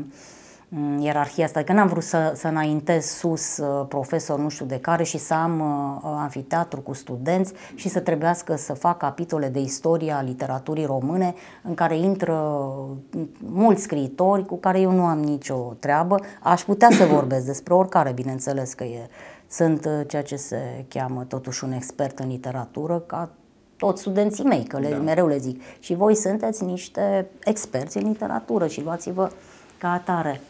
ierarhia asta, că n-am vrut să, să înaintez sus uh, profesor nu știu de care și să am uh, anfiteatru cu studenți și să trebuiască să fac capitole de istoria literaturii române în care intră mulți scriitori cu care eu nu am nicio treabă. Aș putea să vorbesc despre oricare, bineînțeles că e sunt uh, ceea ce se cheamă totuși un expert în literatură, ca toți studenții mei, că le, da. mereu le zic. Și voi sunteți niște experți în literatură și luați-vă ca atare.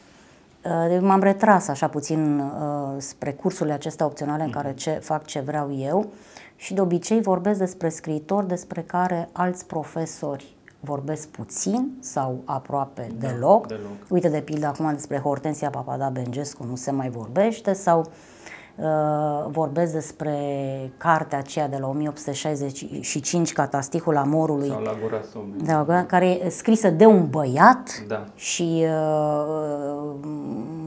Uh, m-am retras așa puțin uh, spre cursurile acestea opționale în care mhm. ce, fac ce vreau eu și de obicei vorbesc despre scriitori despre care alți profesori vorbesc puțin sau aproape da, deloc. deloc. Uite de pildă acum despre Hortensia Papada Bengescu nu se mai vorbește sau uh, Uh, vorbesc despre cartea aceea de la 1865, Catastihul amorului, Sau la gura da, care e scrisă de un băiat da. și uh,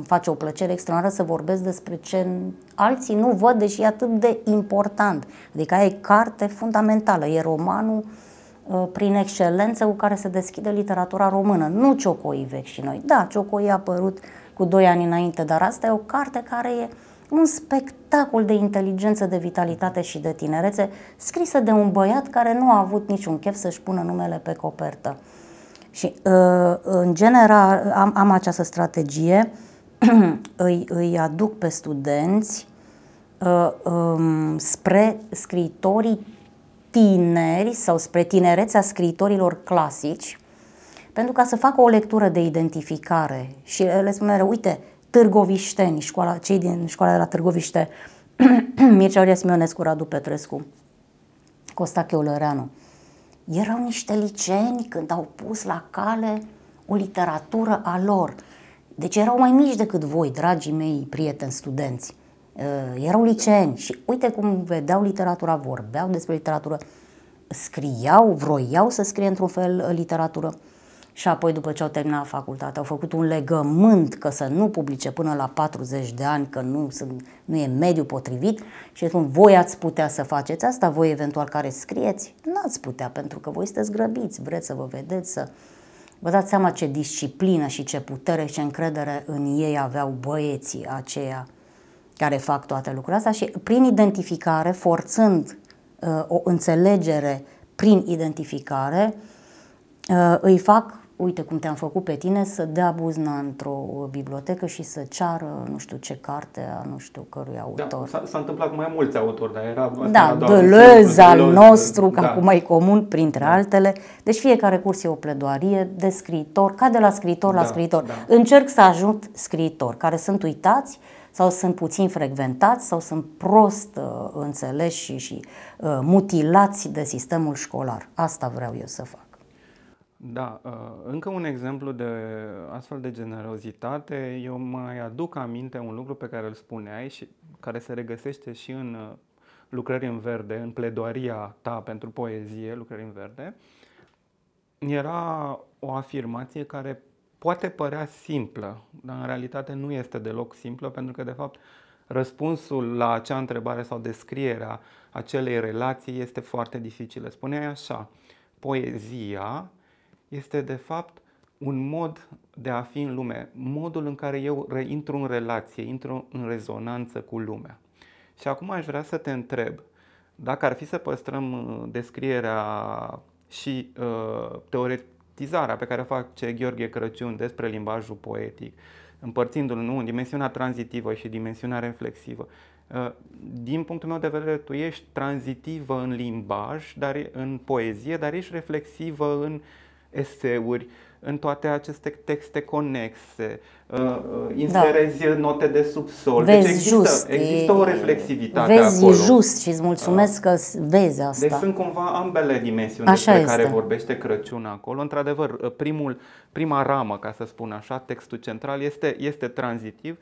face o plăcere extraordinară să vorbesc despre ce alții nu văd, deși e atât de important. Adică e carte fundamentală, e romanul uh, prin excelență cu care se deschide literatura română, nu Ciocoi vechi și noi. Da, Ciocoi a apărut cu doi ani înainte, dar asta e o carte care e un spectacol de inteligență, de vitalitate și de tinerețe, scrisă de un băiat care nu a avut niciun chef să-și pună numele pe copertă. Și, uh, în general, am, am această strategie, [CLEARS THROAT] îi, îi aduc pe studenți uh, um, spre scriitorii tineri sau spre tinerețea scriitorilor clasici, pentru ca să facă o lectură de identificare și le spun mereu, uite, târgovișteni, școala, cei din școala de la Târgoviște, [CLEARS THROAT] Mircea Aurea Simionescu, Radu Petrescu, Costache Olăreanu, erau niște liceeni când au pus la cale o literatură a lor. Deci erau mai mici decât voi, dragii mei prieteni, studenți. Uh, erau liceeni și uite cum vedeau literatura, vorbeau despre literatură, scriau, vroiau să scrie într-un fel literatură și apoi după ce au terminat facultatea au făcut un legământ că să nu publice până la 40 de ani, că nu, sunt, nu e mediu potrivit. Și spun, voi ați putea să faceți asta, voi eventual care scrieți? Nu ați putea, pentru că voi sunteți grăbiți, vreți să vă vedeți, să... Vă dați seama ce disciplină și ce putere și ce încredere în ei aveau băieții aceia care fac toate lucrurile astea. Și prin identificare, forțând uh, o înțelegere prin identificare, uh, îi fac uite cum te-am făcut pe tine, să dea buzna într-o bibliotecă și să ceară nu știu ce carte a nu știu cărui autor. Da, s-a, s-a întâmplat cu mai mulți autori, dar era... Da, Deleuze al nostru, da. acum e comun, printre da. altele. Deci fiecare curs e o pledoarie de scriitor, ca de la scriitor la da, scriitor. Da. Încerc să ajut scriitori care sunt uitați sau sunt puțin frecventați sau sunt prost uh, înțeleși și, și uh, mutilați de sistemul școlar. Asta vreau eu să fac. Da, uh, încă un exemplu de astfel de generozitate, eu mai aduc aminte un lucru pe care îl spuneai și care se regăsește și în uh, lucrări în verde, în pledoaria ta pentru poezie, lucrări în verde, era o afirmație care poate părea simplă, dar în realitate nu este deloc simplă, pentru că, de fapt, răspunsul la acea întrebare sau descrierea acelei relații este foarte dificilă. Spuneai așa, poezia este de fapt un mod de a fi în lume, modul în care eu intru în relație, intru în rezonanță cu lumea. Și acum aș vrea să te întreb, dacă ar fi să păstrăm uh, descrierea și uh, teoretizarea pe care o face Gheorghe Crăciun despre limbajul poetic, împărțindu-l nu, în dimensiunea tranzitivă și dimensiunea reflexivă. Uh, din punctul meu de vedere, tu ești tranzitivă în limbaj, dar în poezie, dar ești reflexivă în uh, eseuri, în toate aceste texte conexe, uh, uh inserezi da. note de subsol. Deci vezi deci există, just, există o reflexivitate vezi acolo. just și îți mulțumesc uh, că vezi asta. Deci sunt cumva ambele dimensiuni așa despre este. care vorbește Crăciun acolo. Într-adevăr, uh, primul, prima ramă, ca să spun așa, textul central este, este tranzitiv,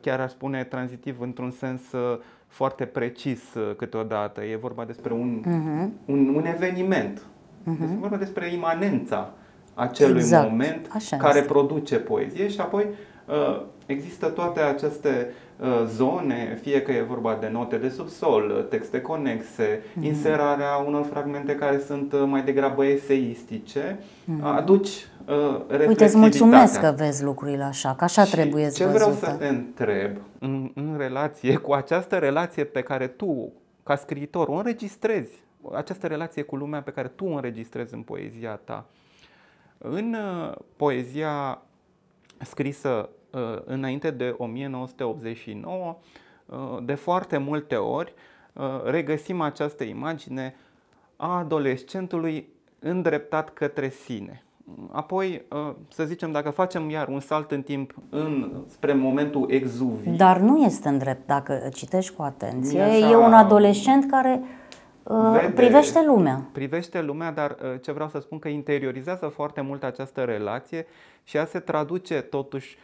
chiar aș spune tranzitiv într-un sens foarte precis câteodată. E vorba despre un, uh-huh. un, un eveniment Uh-huh. Este vorba despre imanența acelui exact. moment Așa care este. produce poezie și apoi uh, există toate aceste uh, zone, fie că e vorba de note de subsol, texte conexe, uh-huh. inserarea unor fragmente care sunt uh, mai degrabă eseistice, uh-huh. aduci uh, Uite, îți mulțumesc că vezi lucrurile așa, că așa și trebuie ce văzute. vreau să te întreb în, în relație cu această relație pe care tu, ca scriitor, o înregistrezi această relație cu lumea pe care tu o înregistrezi în poezia ta. În uh, poezia scrisă uh, înainte de 1989, uh, de foarte multe ori regăsim această imagine a adolescentului îndreptat către sine. Apoi, să zicem, dacă facem iar un salt în timp în, spre momentul exuvii. Dar nu este îndrept, dacă citești cu atenție. E un adolescent care Uh, vede, privește lumea. Privește lumea, dar uh, ce vreau să spun că interiorizează foarte mult această relație și ea se traduce totuși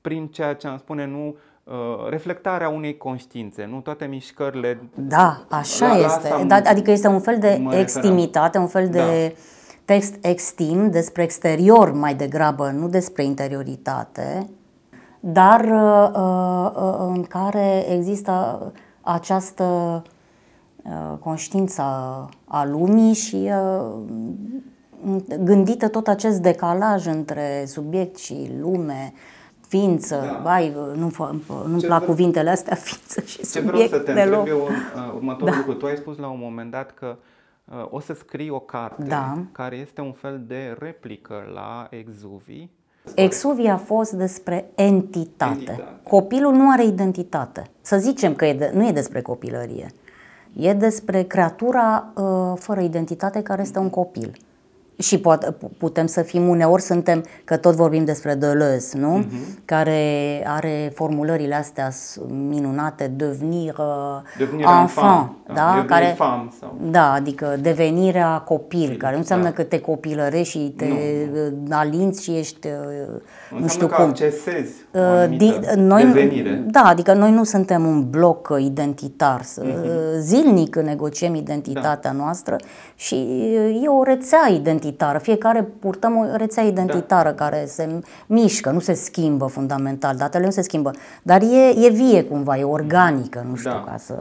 prin ceea ce am spune, nu uh, reflectarea unei conștiințe, nu toate mișcările. Da, așa la, este. La da, adică este un fel de extimitate, un fel de da. text extim despre exterior mai degrabă, nu despre interioritate, dar uh, uh, în care există această Uh, conștiința a lumii și uh, gândită tot acest decalaj între subiect și lume, ființă, da. Ai, nu, nu-mi plac cuvintele astea, [LAUGHS] ființă și ce subiect Ce vreau să te deloc. întreb eu uh, următorul da. lucru. Tu ai spus la un moment dat că uh, o să scrii o carte da. care este un fel de replică la Exuvii. Exuvii a fost despre entitate. entitate. Copilul nu are identitate. Să zicem că e de, nu e despre copilărie. E despre creatura uh, fără identitate care este un copil. Și poate, putem să fim uneori, suntem, că tot vorbim despre Deleuze, nu? Uh-huh. Care are formulările astea minunate, devenir, uh, devenir enfant, enfant da? da? care, femme, sau... da, adică devenirea copil, Fil, care nu înseamnă da. că te copilărești și te nu. alinți și ești, uh, nu știu că cum. accesezi uh, noi, devenire. Da, adică noi nu suntem un bloc identitar, uh-huh. zilnic negociem identitatea da. noastră și e o rețea identitară identitară. Fiecare purtăm o rețea identitară da. care se mișcă, nu se schimbă fundamental. Datele nu se schimbă, dar e, e vie cumva, e organică, nu știu, da. ca să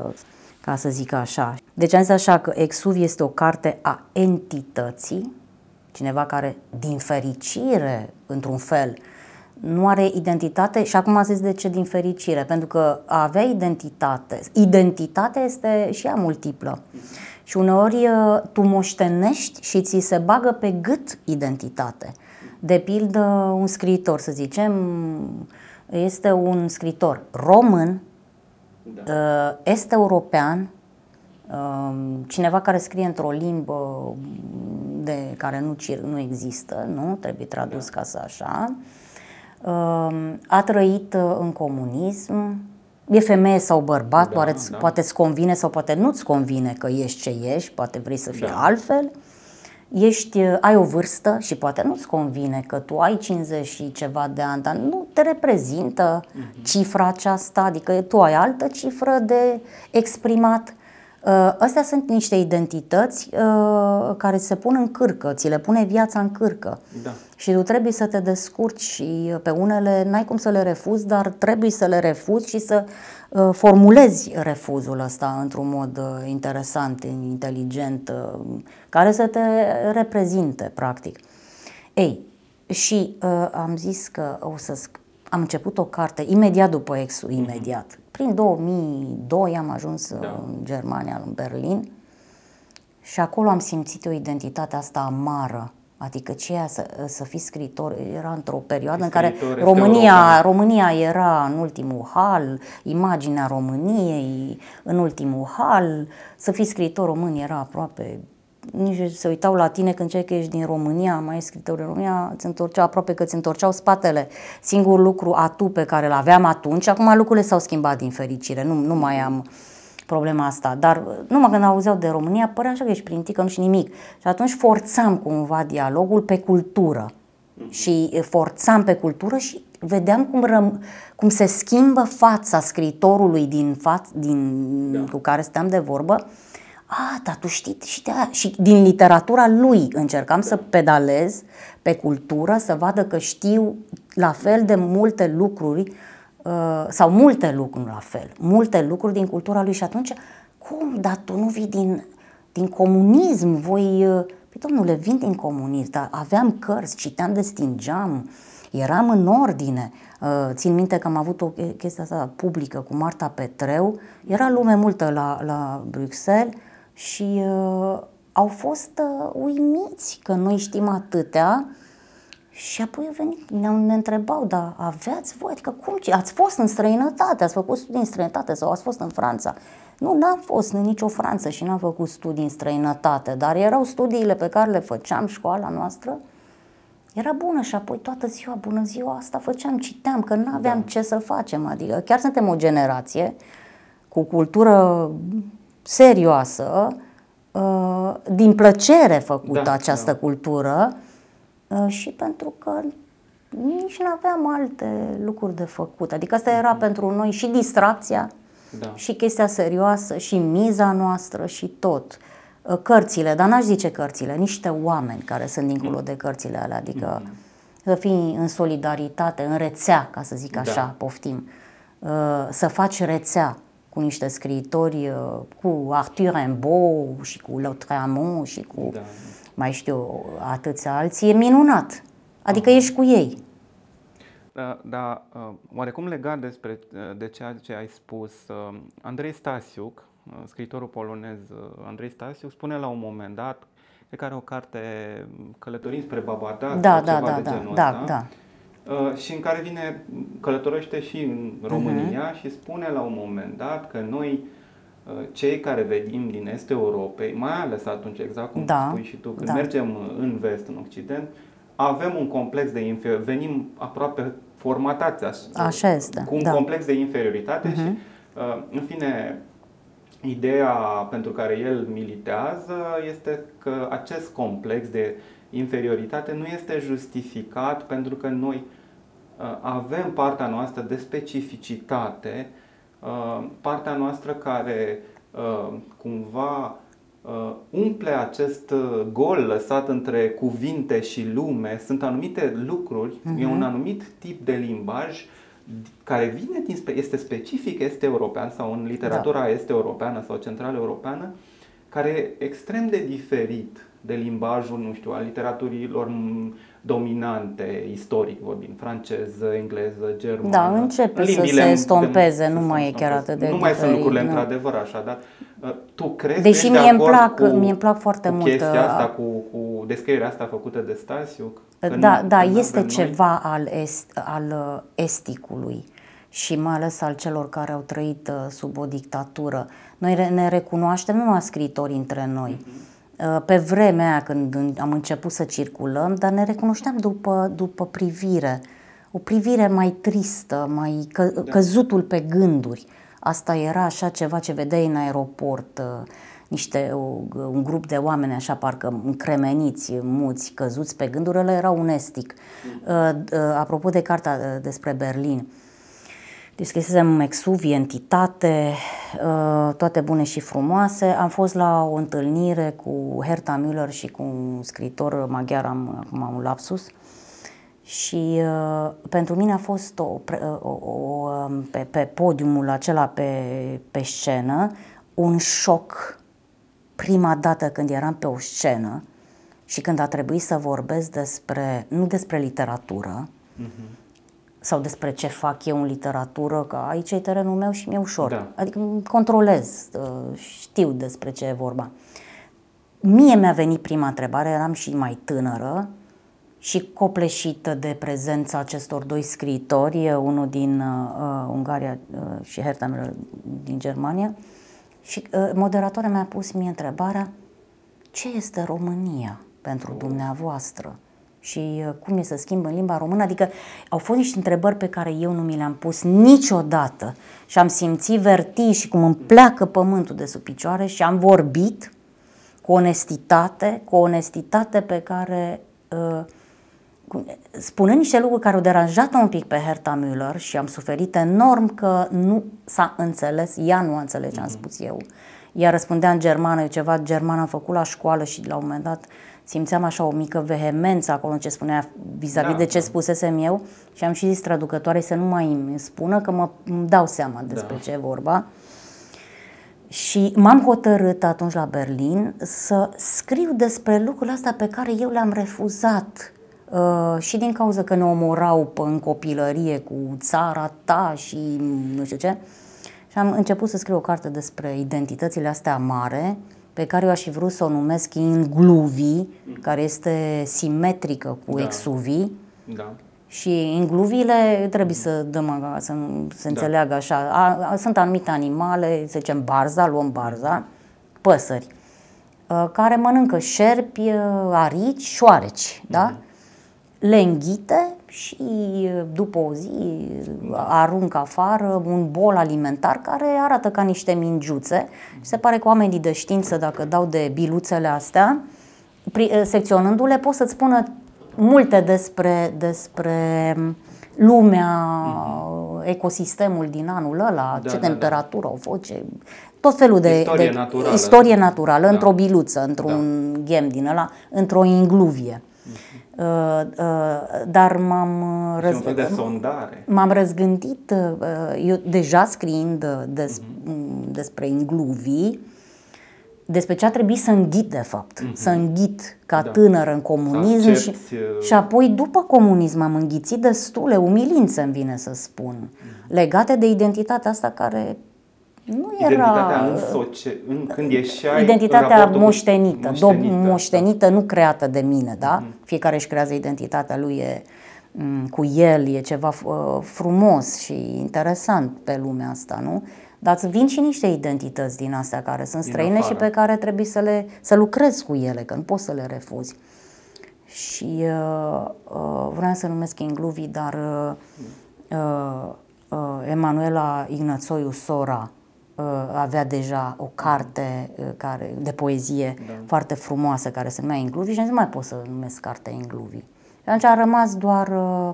ca să zic așa. Deci am zis așa că Exuv este o carte a entității, cineva care, din fericire, într-un fel, nu are identitate și acum am zis de ce din fericire, pentru că a avea identitate, identitatea este și ea multiplă. Și uneori uh, tu moștenești și ți se bagă pe gât identitate. De pildă, un scriitor, să zicem, este un scriitor român, da. este european, cineva care scrie într-o limbă de care nu, nu există, nu? Trebuie tradus da. ca să așa. A trăit în comunism, e femeie sau bărbat, da, poate, da. poate îți convine sau poate nu-ți convine că ești ce ești, poate vrei să fii da. altfel. Ești, ai o vârstă și poate nu-ți convine că tu ai 50 și ceva de ani, dar nu te reprezintă uh-huh. cifra aceasta, adică tu ai altă cifră de exprimat. Uh, astea sunt niște identități uh, care se pun în cârcă, ți le pune viața în cârcă. Da. Și tu trebuie să te descurci și pe unele n-ai cum să le refuzi, dar trebuie să le refuzi și să uh, formulezi refuzul ăsta într-un mod interesant, inteligent, care să te reprezinte, practic. Ei, și am zis că o să am început o carte imediat după exul, mhm. imediat. Prin 2002 am ajuns da. în Germania, în Berlin și acolo am simțit o identitate asta amară. Adică ceea să, să fii scriitor era într-o perioadă în care România, România era în ultimul hal, imaginea României în ultimul hal, să fii scriitor român era aproape nici se uitau la tine când ceai că ești din România, mai ești scriitor din România, îți întorceau aproape că îți întorceau spatele. Singurul lucru atu pe care îl aveam atunci, acum lucrurile s-au schimbat din fericire, nu, nu mai am problema asta, dar numai când auzeau de România, părea așa că ești prin tică, nu și nimic. Și atunci forțam cumva dialogul pe cultură și forțam pe cultură și vedeam cum, răm, cum se schimbă fața scriitorului din, faț, din da. cu care stăm de vorbă a, dar tu știi și, de și din literatura lui încercam să pedalez pe cultură, să vadă că știu la fel de multe lucruri uh, sau multe lucruri la fel, multe lucruri din cultura lui. Și atunci, cum, dar tu nu vii din, din comunism, voi, uh, păi domnule, vin din comunism, dar aveam cărți, citeam, destingeam, eram în ordine, uh, țin minte că am avut o chestie asta publică cu Marta Petreu, era lume multă la, la Bruxelles, și uh, au fost uh, uimiți că noi știm atâtea. Și apoi au venit, ne-au, ne întrebau, dar aveați voi, adică cum, ați fost în străinătate, ați făcut studii în străinătate sau ați fost în Franța? Nu, n-am fost în nicio Franță și n-am făcut studii în străinătate, dar erau studiile pe care le făceam, școala noastră, era bună și apoi toată ziua, bună ziua, asta făceam, citeam, că nu aveam da. ce să facem, adică chiar suntem o generație cu cultură serioasă, uh, din plăcere făcută da, această da. cultură uh, și pentru că nici nu aveam alte lucruri de făcut. Adică asta era mm-hmm. pentru noi și distracția, da. și chestia serioasă, și miza noastră, și tot. Uh, cărțile, dar n-aș zice cărțile, niște oameni care sunt dincolo mm. de cărțile alea, adică mm. să fii în solidaritate, în rețea, ca să zic așa, da. poftim, să faci rețea cu niște scriitori, uh, cu Arthur Rimbaud și cu Lautréamont și cu da. mai știu atâția alții, e minunat. Adică Aha. ești cu ei. Da, da, uh, oarecum legat despre uh, de ceea ce ai spus, Andrei Stasiuc, scriitorul polonez Andrei Stasiuc, spune la un moment dat, de care o carte Călătorii spre Babada, da, da, da, da, da, da, Uh, și în care vine, călătorește și în România uh-huh. și spune la un moment dat că noi, uh, cei care venim din Estul Europei, mai ales atunci, exact cum da. spui și tu, când da. mergem în vest, în Occident, avem un complex de inferioritate, venim aproape formatați așa, așa este, cu un da. complex de inferioritate uh-huh. și, uh, în fine, ideea pentru care el militează este că acest complex de inferioritate nu este justificat pentru că noi uh, avem partea noastră de specificitate, uh, partea noastră care uh, cumva umple acest gol lăsat între cuvinte și lume. Sunt anumite lucruri, uh-huh. e un mhm. anumit tip de limbaj care vine din, este specific este european sau în literatura da. este europeană sau centrală europeană, care e extrem de diferit de limbajul, nu știu, al literaturilor dominante, istoric vorbind, franceză, engleză, germană. Da, începe să se estompeze, de, nu mai e chiar atât de Nu mai sunt lucrurile nu. într-adevăr așa, dar uh, tu crezi Deși mie îmi plac, mie îmi plac foarte cu mult chestia uh, asta cu, cu cu descrierea asta făcută de Stasiu? Că da, da, este ceva al, est, al uh, esticului și mai ales al celor care au trăit uh, sub o dictatură. Noi ne recunoaștem nu numai scritori între noi. Uh, pe vremea aia când am început să circulăm, dar ne recunoșteam după, după privire. O privire mai tristă, mai că, da. căzutul pe gânduri. Asta era așa ceva ce vedeai în aeroport, niște, un grup de oameni așa parcă încremeniți, muți, căzuți pe gânduri, ăla era un estic. Mm. Apropo de cartea despre Berlin, Descrisesem Exuvie, entitate, toate bune și frumoase. Am fost la o întâlnire cu Herta Müller și cu un scriitor maghiar, am acum un lapsus, și uh, pentru mine a fost o, o, o, pe, pe podiumul acela, pe, pe scenă, un șoc prima dată când eram pe o scenă și când a trebuit să vorbesc despre, nu despre literatură, uh-huh. Sau despre ce fac eu în literatură, că aici e terenul meu și mi-e ușor. Da. Adică controlez, uh, știu despre ce e vorba. Mie mi-a venit prima întrebare, eram și mai tânără și copleșită de prezența acestor doi scriitori, unul din uh, Ungaria uh, și Herta din Germania, și uh, moderatoarea mi-a pus mie întrebarea ce este România pentru dumneavoastră și uh, cum e să schimb în limba română. Adică au fost niște întrebări pe care eu nu mi le-am pus niciodată și am simțit vertii și cum îmi pleacă pământul de sub picioare și am vorbit cu onestitate, cu onestitate pe care uh, spunând niște lucruri care au deranjat un pic pe Herta Müller și am suferit enorm că nu s-a înțeles, ea nu a înțeles ce am mhm. spus eu. Ea răspundea în germană, eu ceva german am făcut la școală și la un moment dat simțeam așa o mică vehemență acolo în ce spunea vis-a-vis da, de ce da. spusesem eu și am și zis traducătoare să nu mai îmi spună că mă îmi dau seama despre da. ce e vorba. Și m-am hotărât atunci la Berlin să scriu despre lucrurile astea pe care eu le-am refuzat Uh, și din cauza că ne omorau în copilărie cu țara ta și nu știu ce. Și am început să scriu o carte despre identitățile astea mare, pe care eu aș fi vrut să o numesc Ingluvi, care este simetrică cu da. Exuvi. Da. Și ingluvile trebuie să dăm să se da. înțeleagă așa. A, a, sunt anumite animale, să zicem barza, luăm barza, păsări, uh, care mănâncă șerpi, uh, arici, șoareci, da? Mm-hmm le înghite și după o zi aruncă afară un bol alimentar care arată ca niște mingiuțe. Se pare că oamenii de știință, dacă dau de biluțele astea, secționându-le, pot să-ți spună multe despre, despre lumea, ecosistemul din anul ăla, da, ce da, temperatură da. au fost, ce, tot felul de istorie de naturală, istorie naturală da. într-o biluță, într-un da. ghem din ăla, într-o ingluvie. Uh, uh, dar m-am răz... de sondare. M-am răzgândit, uh, eu deja scriind des, uh-huh. despre ingluvii, despre ce a trebuit să înghit de fapt, uh-huh. să înghit ca da. tânără în comunism și, și apoi după comunism am înghițit destule umilințe îmi vine să spun, uh-huh. legate de identitatea asta care nu era... Identitatea în, socie, în când ieșeai Identitatea moștenită, moștenită, do, moștenită da. nu creată de mine, da? Mm-hmm. Fiecare își creează identitatea lui, e, m- cu el, e ceva uh, frumos și interesant pe lumea asta, nu? Dar îți vin și niște identități din astea care sunt străine și pe care trebuie să, le, să lucrezi cu ele, că nu poți să le refuzi. Și uh, uh, vreau să numesc Ingluvi, dar uh, uh, uh, Emanuela Ignățoiu Sora, Uh, avea deja o carte uh, care, de poezie da. foarte frumoasă care se numea Ingluvi și am zis, mai pot să numesc cartea Ingluvi. Și atunci a rămas doar, uh,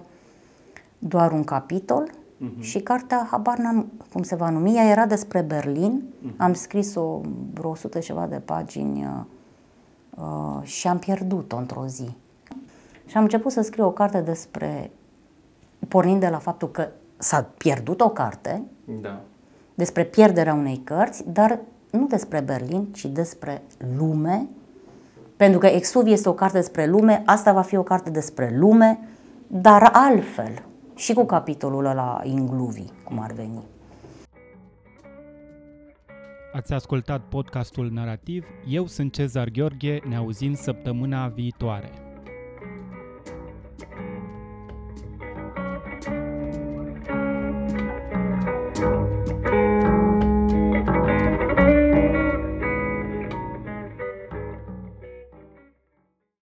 doar un capitol uh-huh. și cartea, habar n-am cum se va numi, ea era despre Berlin, uh-huh. am scris-o vreo 100 ceva de pagini uh, și am pierdut-o într-o zi. Și am început să scriu o carte despre, pornind de la faptul că s-a pierdut o carte, da despre pierderea unei cărți, dar nu despre Berlin, ci despre lume, pentru că Exuv este o carte despre lume, asta va fi o carte despre lume, dar altfel, și cu capitolul ăla Ingluvi, cum ar veni. ați ascultat podcastul narrativ. Eu sunt Cezar Gheorghe, ne auzim săptămâna viitoare.